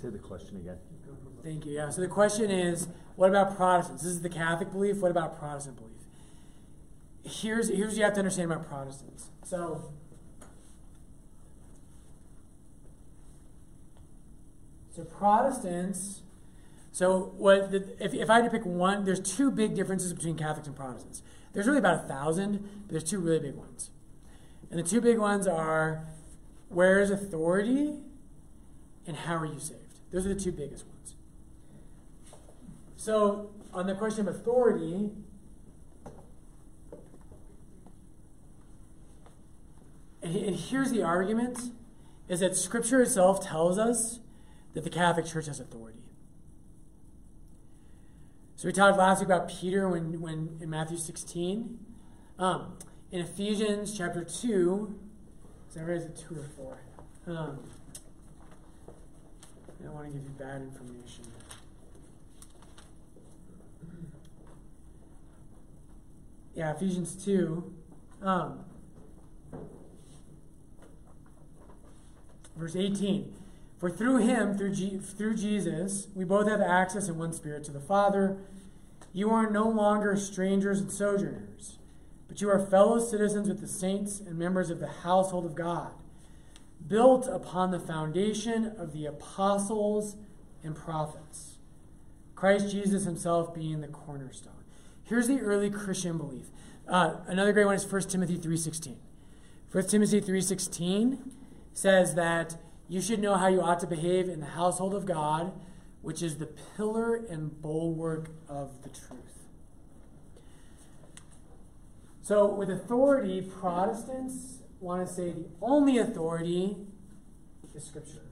Say the question again. Thank you. Yeah. So the question is, what about Protestants? This is the Catholic belief. What about Protestant belief? Here's here's what you have to understand about Protestants. So. So Protestants. So what? The, if, if I had to pick one, there's two big differences between Catholics and Protestants. There's really about a thousand, but there's two really big ones. And the two big ones are where is authority and how are you saved? Those are the two biggest ones. So, on the question of authority, and, here's the argument is that Scripture itself tells us that the Catholic Church has authority. So we talked last week about Peter when, when in Matthew 16. Um, in Ephesians chapter 2, is that right? Is it 2 or 4? Um, I don't want to give you bad information. Yeah, Ephesians 2. Um, verse 18. For through him, through, through Jesus, we both have access in one spirit to the Father. You are no longer strangers and sojourners, but you are fellow citizens with the saints and members of the household of God, built upon the foundation of the apostles and prophets, Christ Jesus himself being the cornerstone. Here's the early Christian belief. Uh, another great one is 1 Timothy 3.16. 1 Timothy 3.16 says that you should know how you ought to behave in the household of God, which is the pillar and bulwark of the truth. So, with authority, Protestants want to say the only authority is Scripture.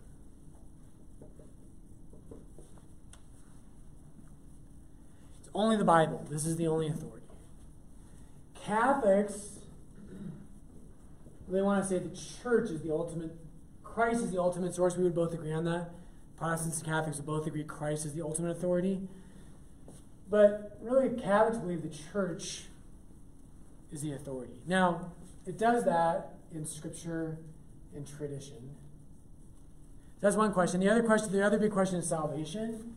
It's only the Bible. This is the only authority. Catholics, they want to say the church is the ultimate Christ is the ultimate source. We would both agree on that. Protestants and Catholics would both agree Christ is the ultimate authority. But really, Catholics believe the church is the authority. Now, it does that in Scripture and tradition. So That's one question. The other question, the other big question is salvation.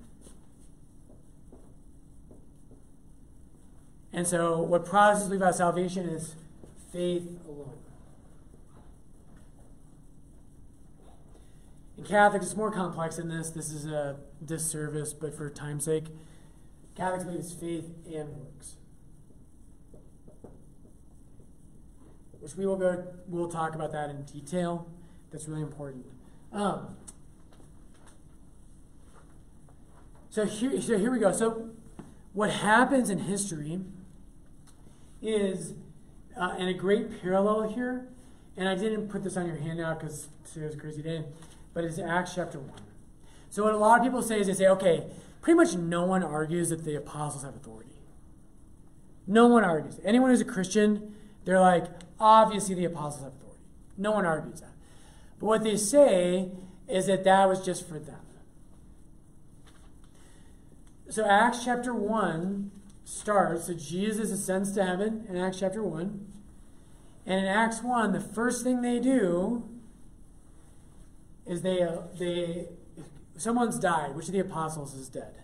And so, what Protestants believe about salvation is faith alone. In Catholics, it's more complex than this. This is a disservice, but for time's sake, Catholics believe it's faith and works. Which we will go, we'll talk about that in detail. That's really important. Um, so here, so here we go. So what happens in history is, uh, and a great parallel here, and I didn't put this on your handout because today was a crazy day but it's Acts chapter 1. So, what a lot of people say is they say, okay, pretty much no one argues that the apostles have authority. No one argues. Anyone who's a Christian, they're like, obviously the apostles have authority. No one argues that. But what they say is that that was just for them. So, Acts chapter 1 starts, so Jesus ascends to heaven in Acts chapter 1. And in Acts 1, the first thing they do is they, uh, they someone's died. Which of the apostles is dead?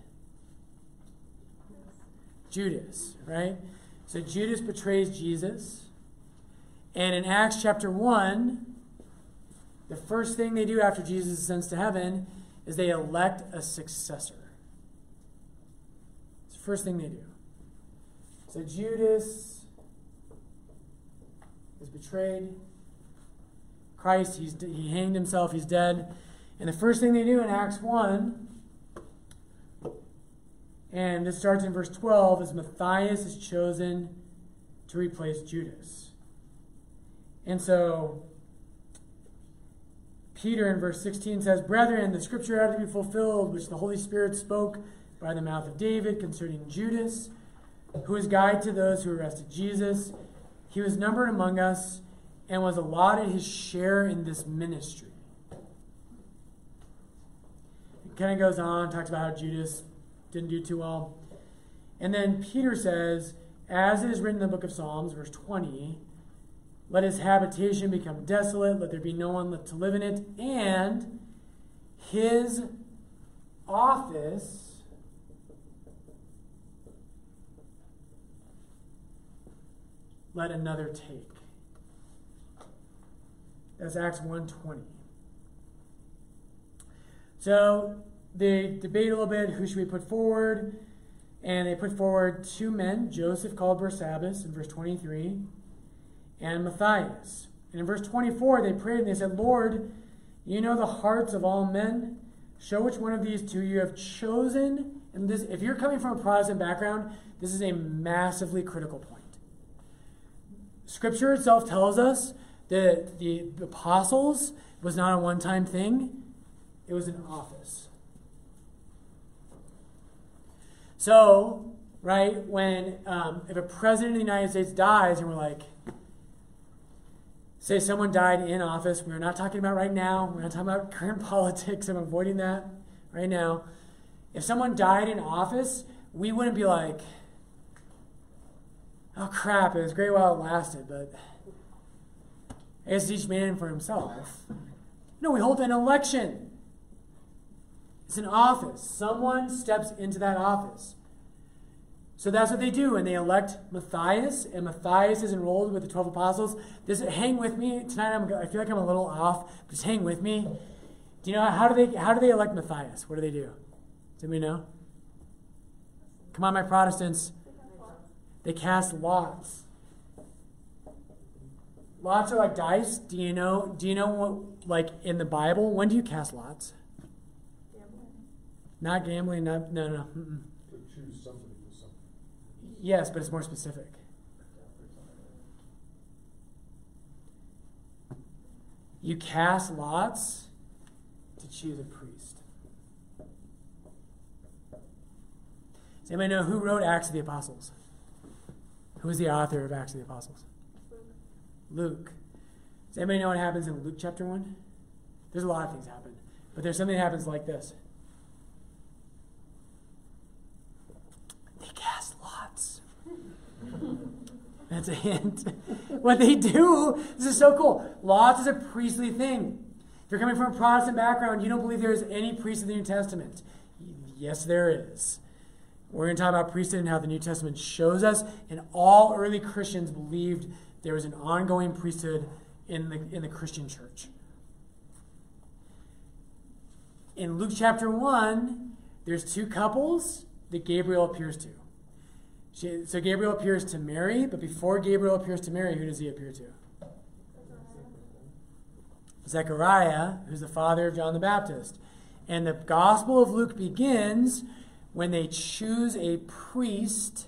Judas, right? So Judas betrays Jesus. And in Acts chapter 1, the first thing they do after Jesus ascends to heaven is they elect a successor. It's the first thing they do. So Judas is betrayed. Christ, he's, he hanged himself, he's dead. And the first thing they do in Acts 1, and this starts in verse 12, is Matthias is chosen to replace Judas. And so Peter in verse 16 says, Brethren, the scripture had to be fulfilled, which the Holy Spirit spoke by the mouth of David concerning Judas, who was guide to those who arrested Jesus. He was numbered among us and was allotted his share in this ministry. It kind of goes on, talks about how Judas didn't do too well. And then Peter says, as it is written in the book of Psalms, verse 20, let his habitation become desolate, let there be no one left to live in it, and his office let another take. That's Acts 120. So they debate a little bit who should we put forward, and they put forward two men, Joseph called Barsabbas in verse 23, and Matthias. And in verse 24, they prayed and they said, Lord, you know the hearts of all men. Show which one of these two you have chosen. And this, if you're coming from a Protestant background, this is a massively critical point. Scripture itself tells us that the, apostles was not a one time thing, it was an office. So, right, when um, if a president of the United States dies and we're like, say someone died in office, we're not talking about right now, we're not talking about current politics, I'm avoiding that right now. If someone died in office, we wouldn't be like, oh crap, it was great while it lasted, but I guess each man for himself. No, we hold an election. It's an office. Someone steps into that office. So that's what they do, and they elect Matthias, and Matthias is enrolled with the 12 apostles. This, hang with me. Tonight I'm, I feel like I'm a little off, just hang with me. Do you know how do they how do they elect Matthias? What do they do? Does anybody know? Come on, my Protestants. They cast lots. Lots are like dice. Do you know? Do you know what? Like in the Bible, when do you cast lots? Gambling. Not gambling. Not no no. Mm-mm. To choose somebody for something. Yes, but it's more specific. You cast lots to choose a priest. Does anybody know who wrote Acts of the Apostles? Who is the author of Acts of the Apostles? Luke. Does anybody know what happens in Luke chapter 1? There's a lot of things happen, but there's something that happens like this. They cast lots. That's a hint. what they do, this is so cool. Lots is a priestly thing. If you're coming from a Protestant background, you don't believe there is any priest in the New Testament. Yes, there is. We're going to talk about priesthood and how the New Testament shows us, and all early Christians believed there was an ongoing priesthood in the, in the Christian church. In Luke chapter 1, there's two couples that Gabriel appears to. She, so Gabriel appears to Mary, but before Gabriel appears to Mary, who does he appear to? Zechariah, who's the father of John the Baptist. And the Gospel of Luke begins when they choose a priest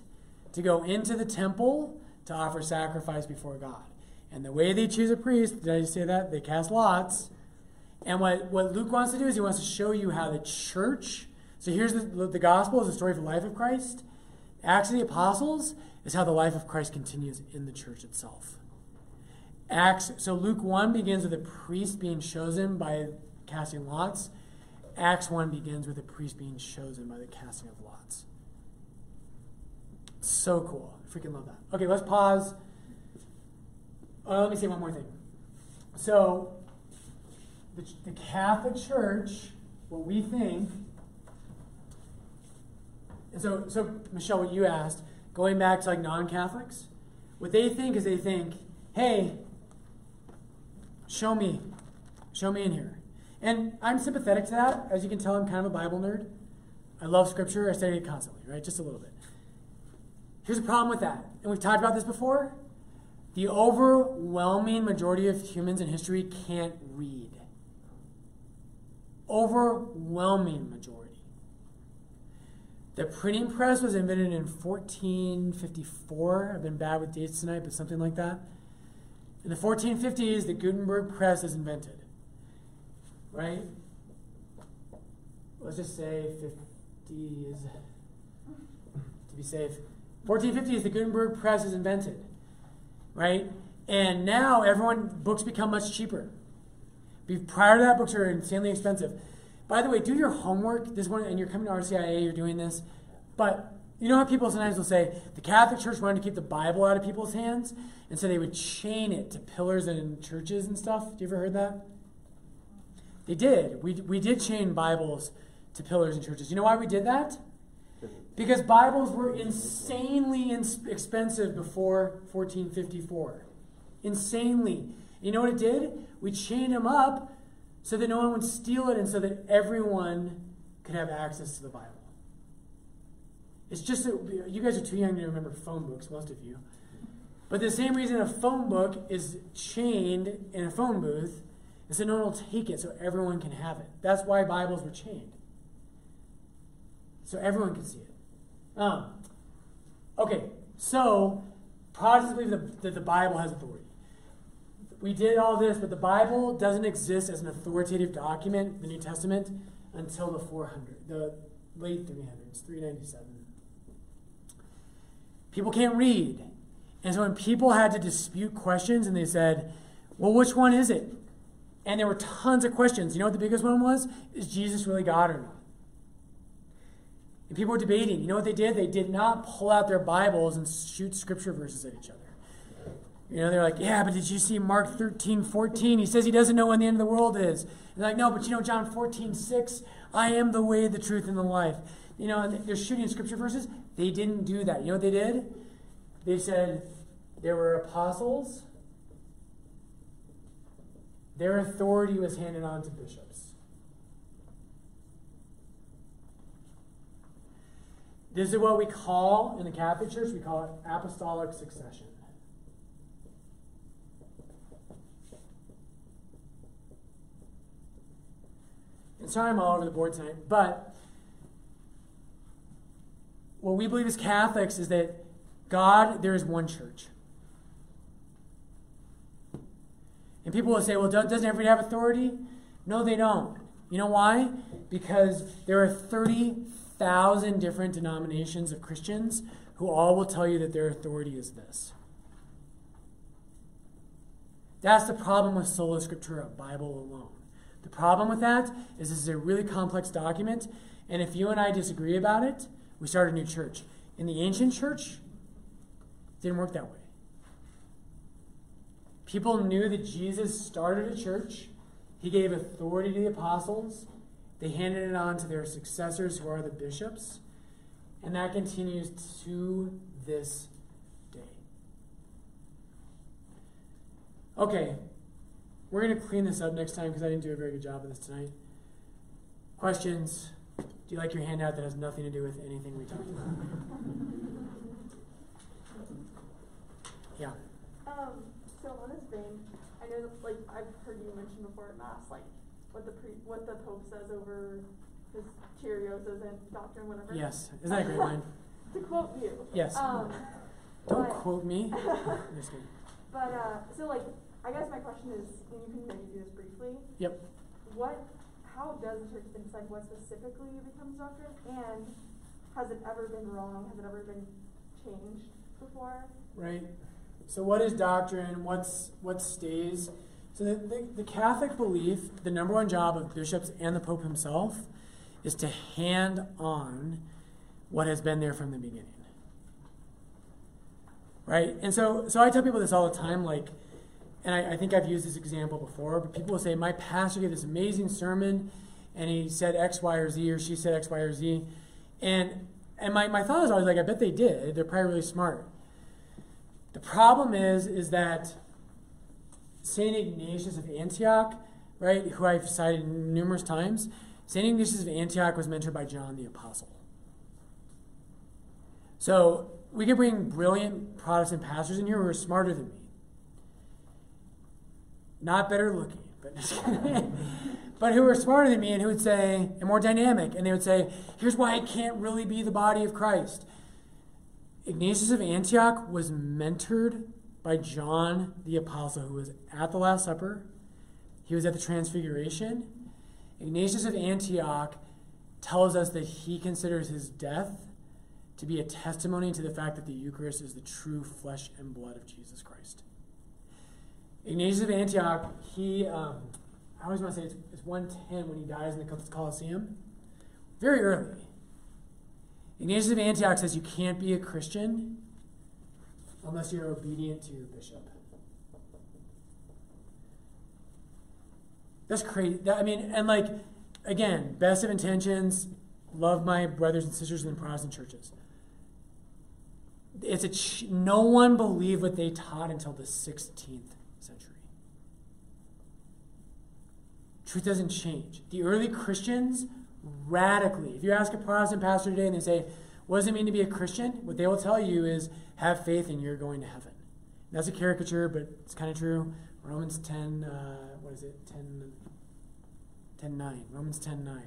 to go into the temple to offer sacrifice before God. And the way they choose a priest, did I say that? They cast lots. And what, what Luke wants to do is he wants to show you how the church, so here's the, the gospel is the story of the life of Christ. Acts of the Apostles is how the life of Christ continues in the church itself. Acts, so Luke 1 begins with a priest being chosen by casting lots. Acts 1 begins with a priest being chosen by the casting of lots. So cool. I freaking love that. Okay, let's pause. Uh, let me say one more thing. So, the, the Catholic Church, what we think, and so, so Michelle, what you asked, going back to like non-Catholics, what they think is they think, hey, show me, show me in here. And I'm sympathetic to that. As you can tell, I'm kind of a Bible nerd. I love Scripture. I study it constantly, right? Just a little bit. Here's a problem with that. And we've talked about this before. The overwhelming majority of humans in history can't read. Overwhelming majority. The printing press was invented in 1454. I've been bad with dates tonight, but something like that. In the 1450s, the Gutenberg press is invented. Right? Let's just say 50s to be safe. 1450 is the Gutenberg press is invented. Right? And now everyone books become much cheaper. Prior to that, books are insanely expensive. By the way, do your homework. This one, and you're coming to RCIA, you're doing this. But you know how people sometimes will say the Catholic Church wanted to keep the Bible out of people's hands, and so they would chain it to pillars in churches and stuff. Do you ever heard that? They did. We, we did chain Bibles to pillars in churches. You know why we did that? Because Bibles were insanely ins- expensive before 1454. Insanely. You know what it did? We chained them up so that no one would steal it and so that everyone could have access to the Bible. It's just that you guys are too young to remember phone books, most of you. But the same reason a phone book is chained in a phone booth is so no one will take it so everyone can have it. That's why Bibles were chained. So everyone can see it. Um, okay, so Protestants believe that the Bible has authority. We did all this, but the Bible doesn't exist as an authoritative document, the New Testament, until the 400, the late 300s, 397. People can't read. And so when people had to dispute questions and they said, well, which one is it? And there were tons of questions. You know what the biggest one was? Is Jesus really God or not? And people were debating. You know what they did? They did not pull out their Bibles and shoot scripture verses at each other. You know, they're like, yeah, but did you see Mark 13, 14? He says he doesn't know when the end of the world is. They're like, no, but you know, John 14, 6, I am the way, the truth, and the life. You know, they're shooting scripture verses. They didn't do that. You know what they did? They said there were apostles, their authority was handed on to bishops. This is what we call, in the Catholic Church, we call it apostolic succession. And sorry I'm all over the board tonight, but what we believe as Catholics is that God, there is one church. And people will say, well, doesn't everybody have authority? No, they don't. You know why? Because there are 30,000 different denominations of Christians who all will tell you that their authority is this. That's the problem with sola scriptura, Bible alone. The problem with that is this is a really complex document, and if you and I disagree about it, we start a new church. In the ancient church, it didn't work that way. People knew that Jesus started a church. He gave authority to the apostles. They handed it on to their successors, who are the bishops. And that continues to this day. Okay, we're going to clean this up next time because I didn't do a very good job of this tonight. Questions? Do you like your handout that has nothing to do with anything we talked about? Yeah. Um, so on this vein, I know that, like I've heard you mention before at mass, like what the pre- what the Pope says over his Cheerios and doctrine, whatever. Yes. Isn't that a great line? to quote you. Yes. Um, Don't but, quote me. But uh, so like, I guess my question is, and you can maybe do this briefly. Yep. What? How does the church decide what specifically becomes doctrine, and has it ever been wrong? Has it ever been changed before? Right. So what is doctrine? What's what stays? So the, the, the Catholic belief, the number one job of bishops and the Pope himself, is to hand on what has been there from the beginning. Right? And so so I tell people this all the time, like, and I, I think I've used this example before, but people will say, My pastor gave this amazing sermon and he said X, Y, or Z, or she said X, Y, or Z. And and my, my thought is always like, I bet they did. They're probably really smart. The problem is, is that St. Ignatius of Antioch, right, who I've cited numerous times, St. Ignatius of Antioch was mentored by John the Apostle. So we could bring brilliant Protestant pastors in here who are smarter than me. Not better looking, but but who are smarter than me and who would say, and more dynamic, and they would say, here's why it can't really be the body of Christ. Ignatius of Antioch was mentored by John the Apostle, who was at the Last Supper. He was at the Transfiguration. Ignatius of Antioch tells us that he considers his death to be a testimony to the fact that the Eucharist is the true flesh and blood of Jesus Christ. Ignatius of Antioch, he, um, I always want to say it's, it's 110 when he dies in the Colosseum. Very early. Ignatius of Antioch says you can't be a Christian unless you're obedient to your bishop. That's crazy. That, I mean, and like, again, best of intentions, love my brothers and sisters in the Protestant churches. It's a ch- no one believed what they taught until the 16th century. Truth doesn't change. The early Christians radically, if you ask a Protestant pastor today and they say, What does it mean to be a Christian? What they will tell you is, Have faith and you're going to heaven. That's a caricature, but it's kind of true. Romans 10, uh, what is it? 10, 10 9. Romans 10 9.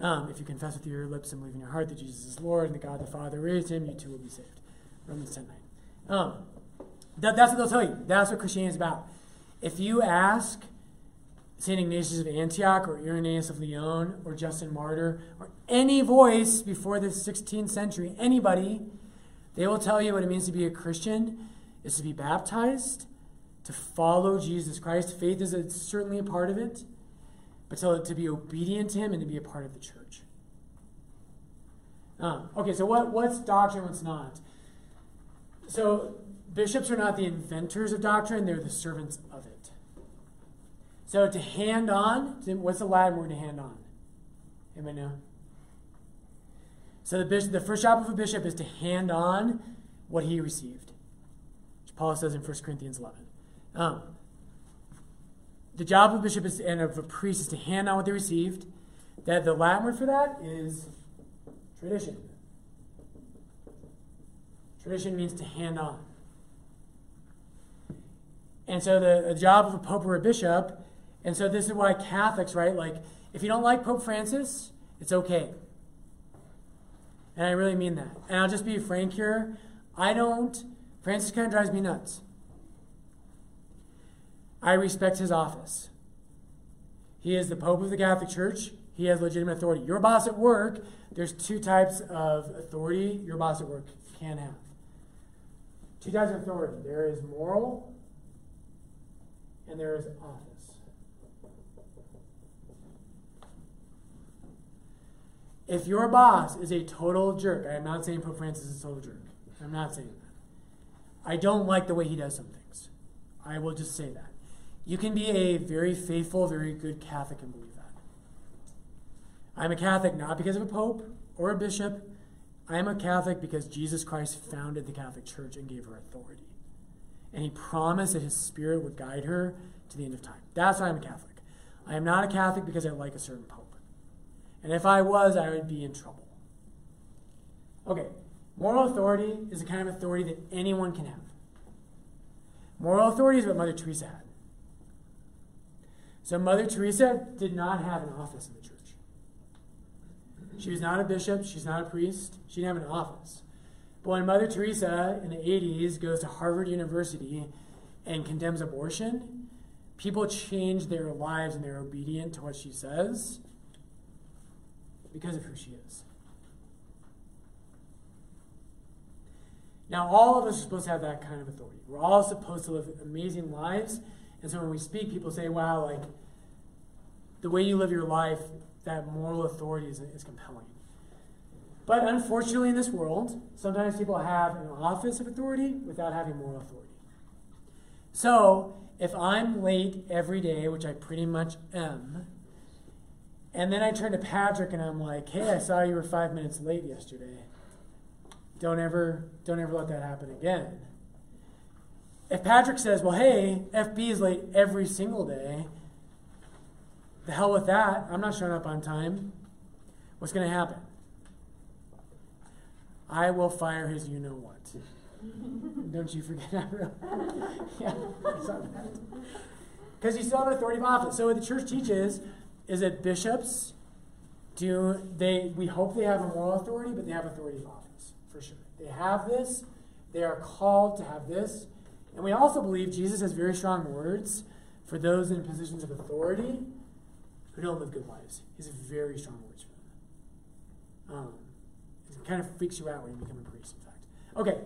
Um, if you confess with your lips and believe in your heart that Jesus is Lord and that God the Father raised him, you too will be saved. Romans 10 9. Um, that, that's what they'll tell you. That's what Christianity is about. If you ask St. Ignatius of Antioch or Irenaeus of Lyon or Justin Martyr or any voice before the 16th century, anybody, they will tell you what it means to be a Christian is to be baptized, to follow Jesus Christ. Faith is a, certainly a part of it, but to, to be obedient to Him and to be a part of the church. Um, okay, so what, what's doctrine, what's not? So, bishops are not the inventors of doctrine, they're the servants of it. So, to hand on, what's the Latin word to hand on? Anybody know? So, the, bishop, the first job of a bishop is to hand on what he received, which Paul says in 1 Corinthians 11. Um, the job of a bishop is, and of a priest is to hand on what they received. That the Latin word for that is tradition. Tradition means to hand on. And so the, the job of a pope or a bishop, and so this is why Catholics, right? Like, if you don't like Pope Francis, it's okay. And I really mean that. And I'll just be frank here. I don't, Francis kind of drives me nuts. I respect his office. He is the Pope of the Catholic Church. He has legitimate authority. Your boss at work, there's two types of authority your boss at work can have. Two types of authority there is moral, and there is office. If your boss is a total jerk, I am not saying Pope Francis is a total jerk. I'm not saying that. I don't like the way he does some things. I will just say that. You can be a very faithful, very good Catholic and believe that. I'm a Catholic not because of a pope or a bishop. I am a Catholic because Jesus Christ founded the Catholic Church and gave her authority. And he promised that his spirit would guide her to the end of time. That's why I'm a Catholic. I am not a Catholic because I like a certain pope. And if I was, I would be in trouble. Okay, moral authority is the kind of authority that anyone can have. Moral authority is what Mother Teresa had. So Mother Teresa did not have an office in the church. She was not a bishop, she's not a priest, she didn't have an office. But when Mother Teresa in the 80s goes to Harvard University and condemns abortion, people change their lives and they're obedient to what she says because of who she is. Now, all of us are supposed to have that kind of authority. We're all supposed to live amazing lives and so when we speak, people say, wow, like the way you live your life, that moral authority is, is compelling. But unfortunately, in this world, sometimes people have an office of authority without having moral authority. So, if I'm late every day, which I pretty much am, and then I turn to Patrick and I'm like, "Hey, I saw you were five minutes late yesterday. Don't ever, don't ever let that happen again." If Patrick says, well, hey, FB is late every single day, the hell with that. I'm not showing up on time. What's going to happen? I will fire his you know what. Don't you forget that. yeah, Because you still have an authority of office. So what the church teaches is that bishops do they we hope they have a moral authority, but they have authority of office, for sure. They have this, they are called to have this, and we also believe Jesus has very strong words for those in positions of authority who don't live good lives. He has very strong words for them. Um, it kind of freaks you out when you become a priest, in fact. Okay,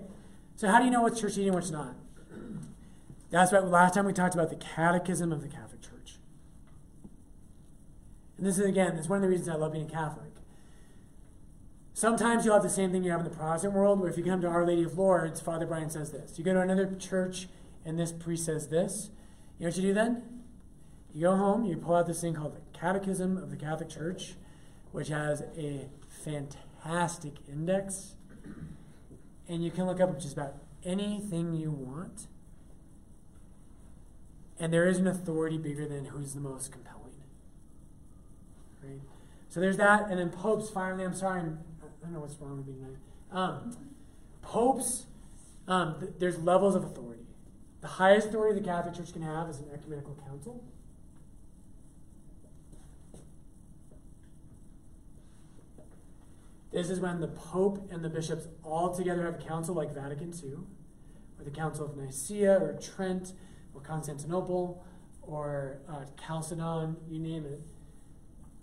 so how do you know what's church eating and what's not? That's what last time we talked about the catechism of the Catholic Church. And this is, again, this is one of the reasons I love being a Catholic. Sometimes you'll have the same thing you have in the Protestant world, where if you come to Our Lady of Lourdes, Father Brian says this. You go to another church, and this priest says this. You know what you do then? You go home, you pull out this thing called the Catechism of the Catholic Church, which has a fantastic index. And you can look up just about anything you want. And there is an authority bigger than who's the most compelling. Right? So there's that. And then popes, finally, I'm sorry, I don't know what's wrong with me tonight. Um, popes, um, th- there's levels of authority. The highest authority the Catholic Church can have is an ecumenical council. This is when the Pope and the bishops all together have a council like Vatican II, or the Council of Nicaea, or Trent, or Constantinople, or uh, Chalcedon, you name it.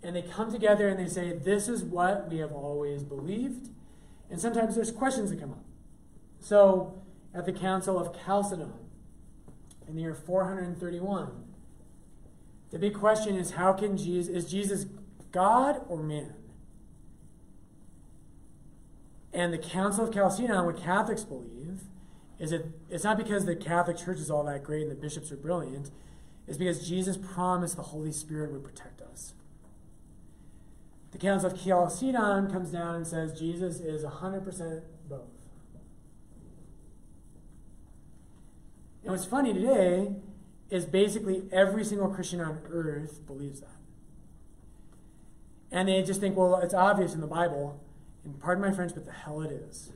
And they come together and they say, This is what we have always believed. And sometimes there's questions that come up. So, at the Council of Chalcedon, in the year 431, the big question is how can Jesus, is Jesus God or man? And the Council of Chalcedon, what Catholics believe, is that it's not because the Catholic Church is all that great and the bishops are brilliant, it's because Jesus promised the Holy Spirit would protect us. The Council of Chalcedon comes down and says Jesus is 100% both. And what's funny today is basically every single Christian on earth believes that. And they just think, well, it's obvious in the Bible. And pardon my French, but the hell it is.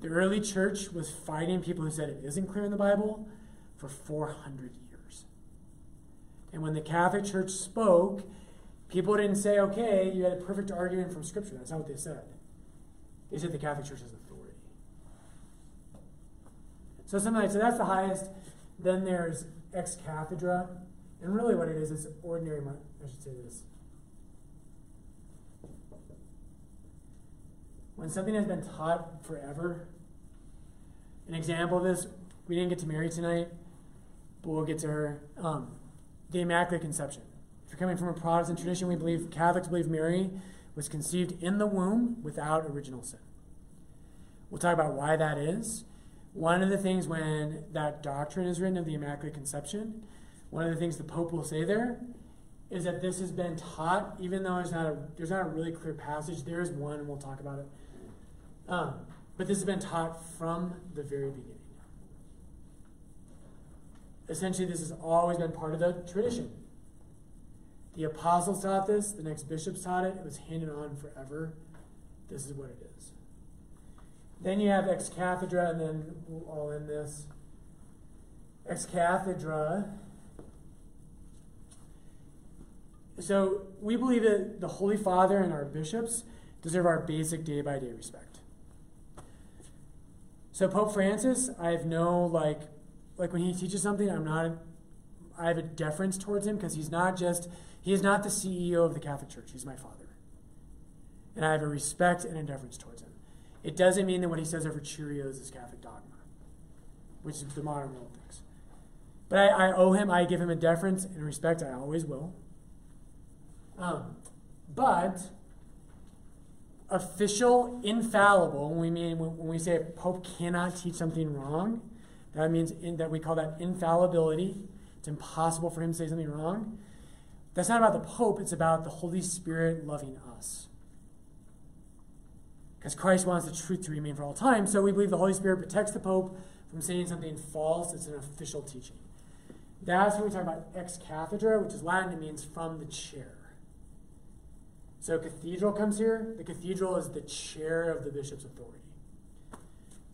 The early church was fighting people who said it isn't clear in the Bible for 400 years. And when the Catholic Church spoke, people didn't say, okay, you had a perfect argument from Scripture. That's not what they said. They said the Catholic Church has authority. So something like, so that's the highest. Then there's ex cathedra. And really what it is is ordinary, I should say this. When something has been taught forever, an example of this, we didn't get to Mary tonight, but we'll get to her. Um, the Immaculate Conception. If you're coming from a Protestant tradition, we believe Catholics believe Mary was conceived in the womb without original sin. We'll talk about why that is. One of the things when that doctrine is written of the Immaculate Conception, one of the things the Pope will say there is that this has been taught, even though not a, there's not a really clear passage. There is one, and we'll talk about it. Um, but this has been taught from the very beginning. Essentially, this has always been part of the tradition. The apostles taught this, the next bishops taught it, it was handed on forever. This is what it is. Then you have ex cathedra, and then we'll all end this. Ex cathedra. So we believe that the Holy Father and our bishops deserve our basic day by day respect. So Pope Francis, I have no like like when he teaches something, I'm not I have a deference towards him because he's not just he is not the CEO of the Catholic Church. He's my father. And I have a respect and a deference towards him. It doesn't mean that what he says over Cheerios is Catholic dogma, which is the modern world thinks. But I, I owe him, I give him a deference and respect, I always will. Um, but official, infallible, when we mean when we say a pope cannot teach something wrong, that means in, that we call that infallibility. It's impossible for him to say something wrong. That's not about the Pope, it's about the Holy Spirit loving us. Because Christ wants the truth to remain for all time, so we believe the Holy Spirit protects the Pope from saying something false. It's an official teaching. That's when we talk about ex cathedra, which is Latin, it means from the chair. So cathedral comes here. The cathedral is the chair of the bishop's authority.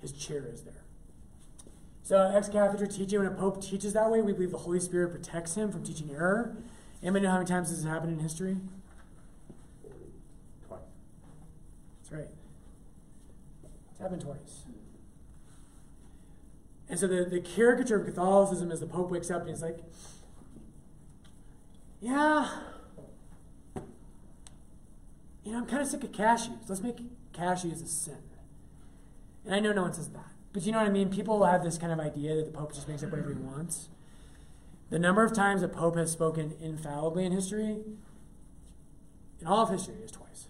His chair is there. So ex cathedra teaching, when a pope teaches that way, we believe the Holy Spirit protects him from teaching error. Anybody know how many times this has happened in history? Twice. That's right. It's happened twice. And so the, the caricature of Catholicism is the Pope wakes up and he's like, Yeah, you know, I'm kind of sick of cashews. Let's make cashews a sin. And I know no one says that. But you know what I mean? People have this kind of idea that the Pope just makes up whatever he wants. The number of times the Pope has spoken infallibly in history, in all of history, is twice.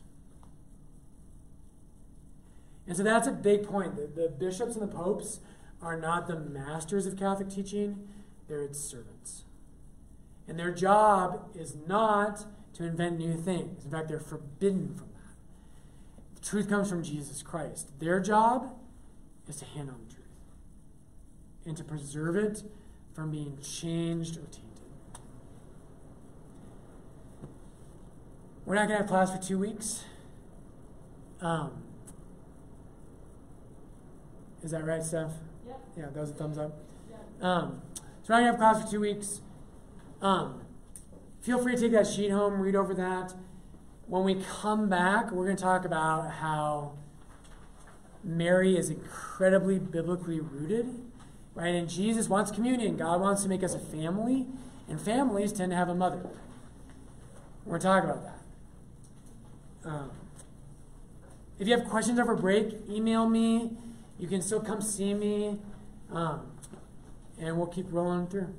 And so that's a big point. The, the bishops and the popes are not the masters of Catholic teaching, they're its servants. And their job is not to invent new things. In fact, they're forbidden from that. The truth comes from Jesus Christ. Their job is to hand on the truth and to preserve it from being changed or tainted. We're not going to have class for two weeks. Um, is that right, Steph? Yep. Yeah, that was a thumbs up. Yep. Um, so we're not going to have class for two weeks. Um, feel free to take that sheet home, read over that. When we come back, we're going to talk about how Mary is incredibly biblically rooted, right? And Jesus wants communion. God wants to make us a family, and families tend to have a mother. We're going to talk about that. Um, if you have questions over break, email me. You can still come see me, um, and we'll keep rolling through.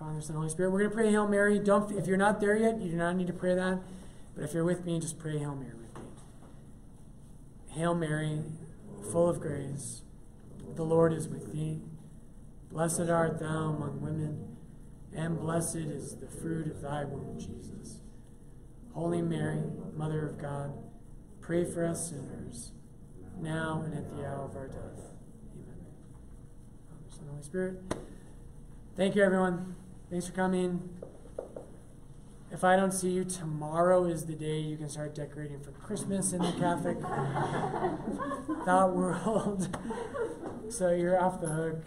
Father, Son, Holy Spirit. We're going to pray Hail Mary. Don't, if you're not there yet, you do not need to pray that. But if you're with me, just pray Hail Mary with me. Hail Mary, full of grace, the Lord is with thee. Blessed art thou among women, and blessed is the fruit of thy womb, Jesus. Holy Mary, Mother of God, pray for us sinners, now and at the hour of our death. Amen. Father, Son, Holy Spirit. Thank you, everyone. Thanks for coming. If I don't see you, tomorrow is the day you can start decorating for Christmas in the Catholic thought world. so you're off the hook.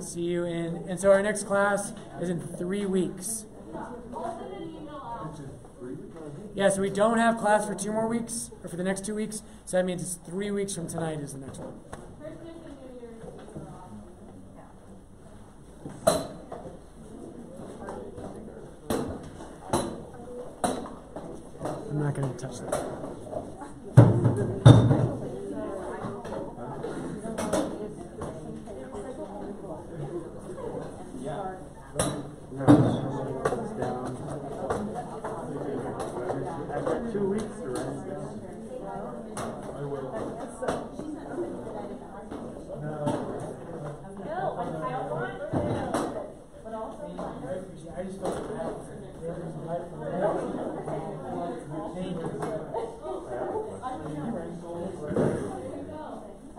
See you in, and so our next class is in three weeks. Yeah, so we don't have class for two more weeks, or for the next two weeks. So that means it's three weeks from tonight is the next one. Christmas and New Year's are off. Not touch that. I've got two weeks to write it down. No, I I want to, but also. I just felt bad. Whoever's right for So like, what do you? Coronavirus and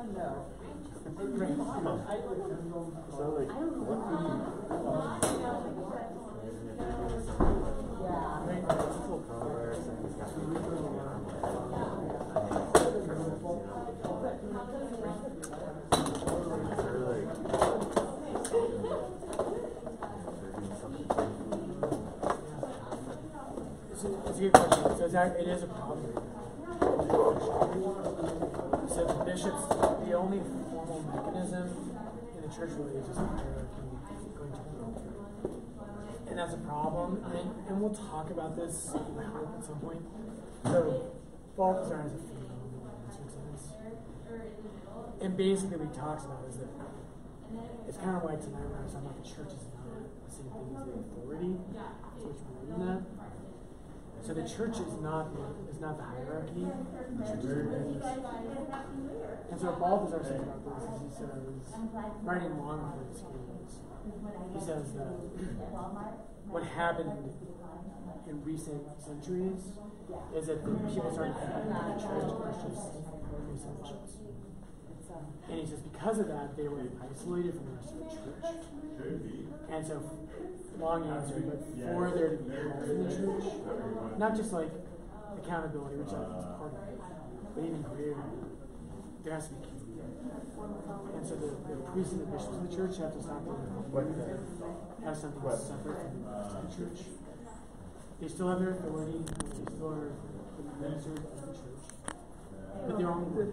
They're like, they're doing something. It's a, good question. So it's, it is a problem. So the bishop's the only formal mechanism in the church really is just hierarchy going to the And that's a problem. And, and we'll talk about this at some point. So Balthasar has a female. And basically what he talks about is that it's kind of like tonight I was talking about the church is not the same thing as the authority. So it's more than that. So the church is not the, is not the hierarchy. The church is the. And so what Balthasar says about this is he says, writing long for his hearers, he says that what happened in recent centuries is that the people started thinking that the church was just bishops. And he says because of that, they were isolated from the rest of the church. And so, long answer, but for there to be health in the church, not just like accountability, which I think is part of it, but even greater, there has to be community. And so the, the priests and the bishops of the church have to stop being have something separate from the rest of the church. They still have their authority, they still are the ministers of the church. But they're only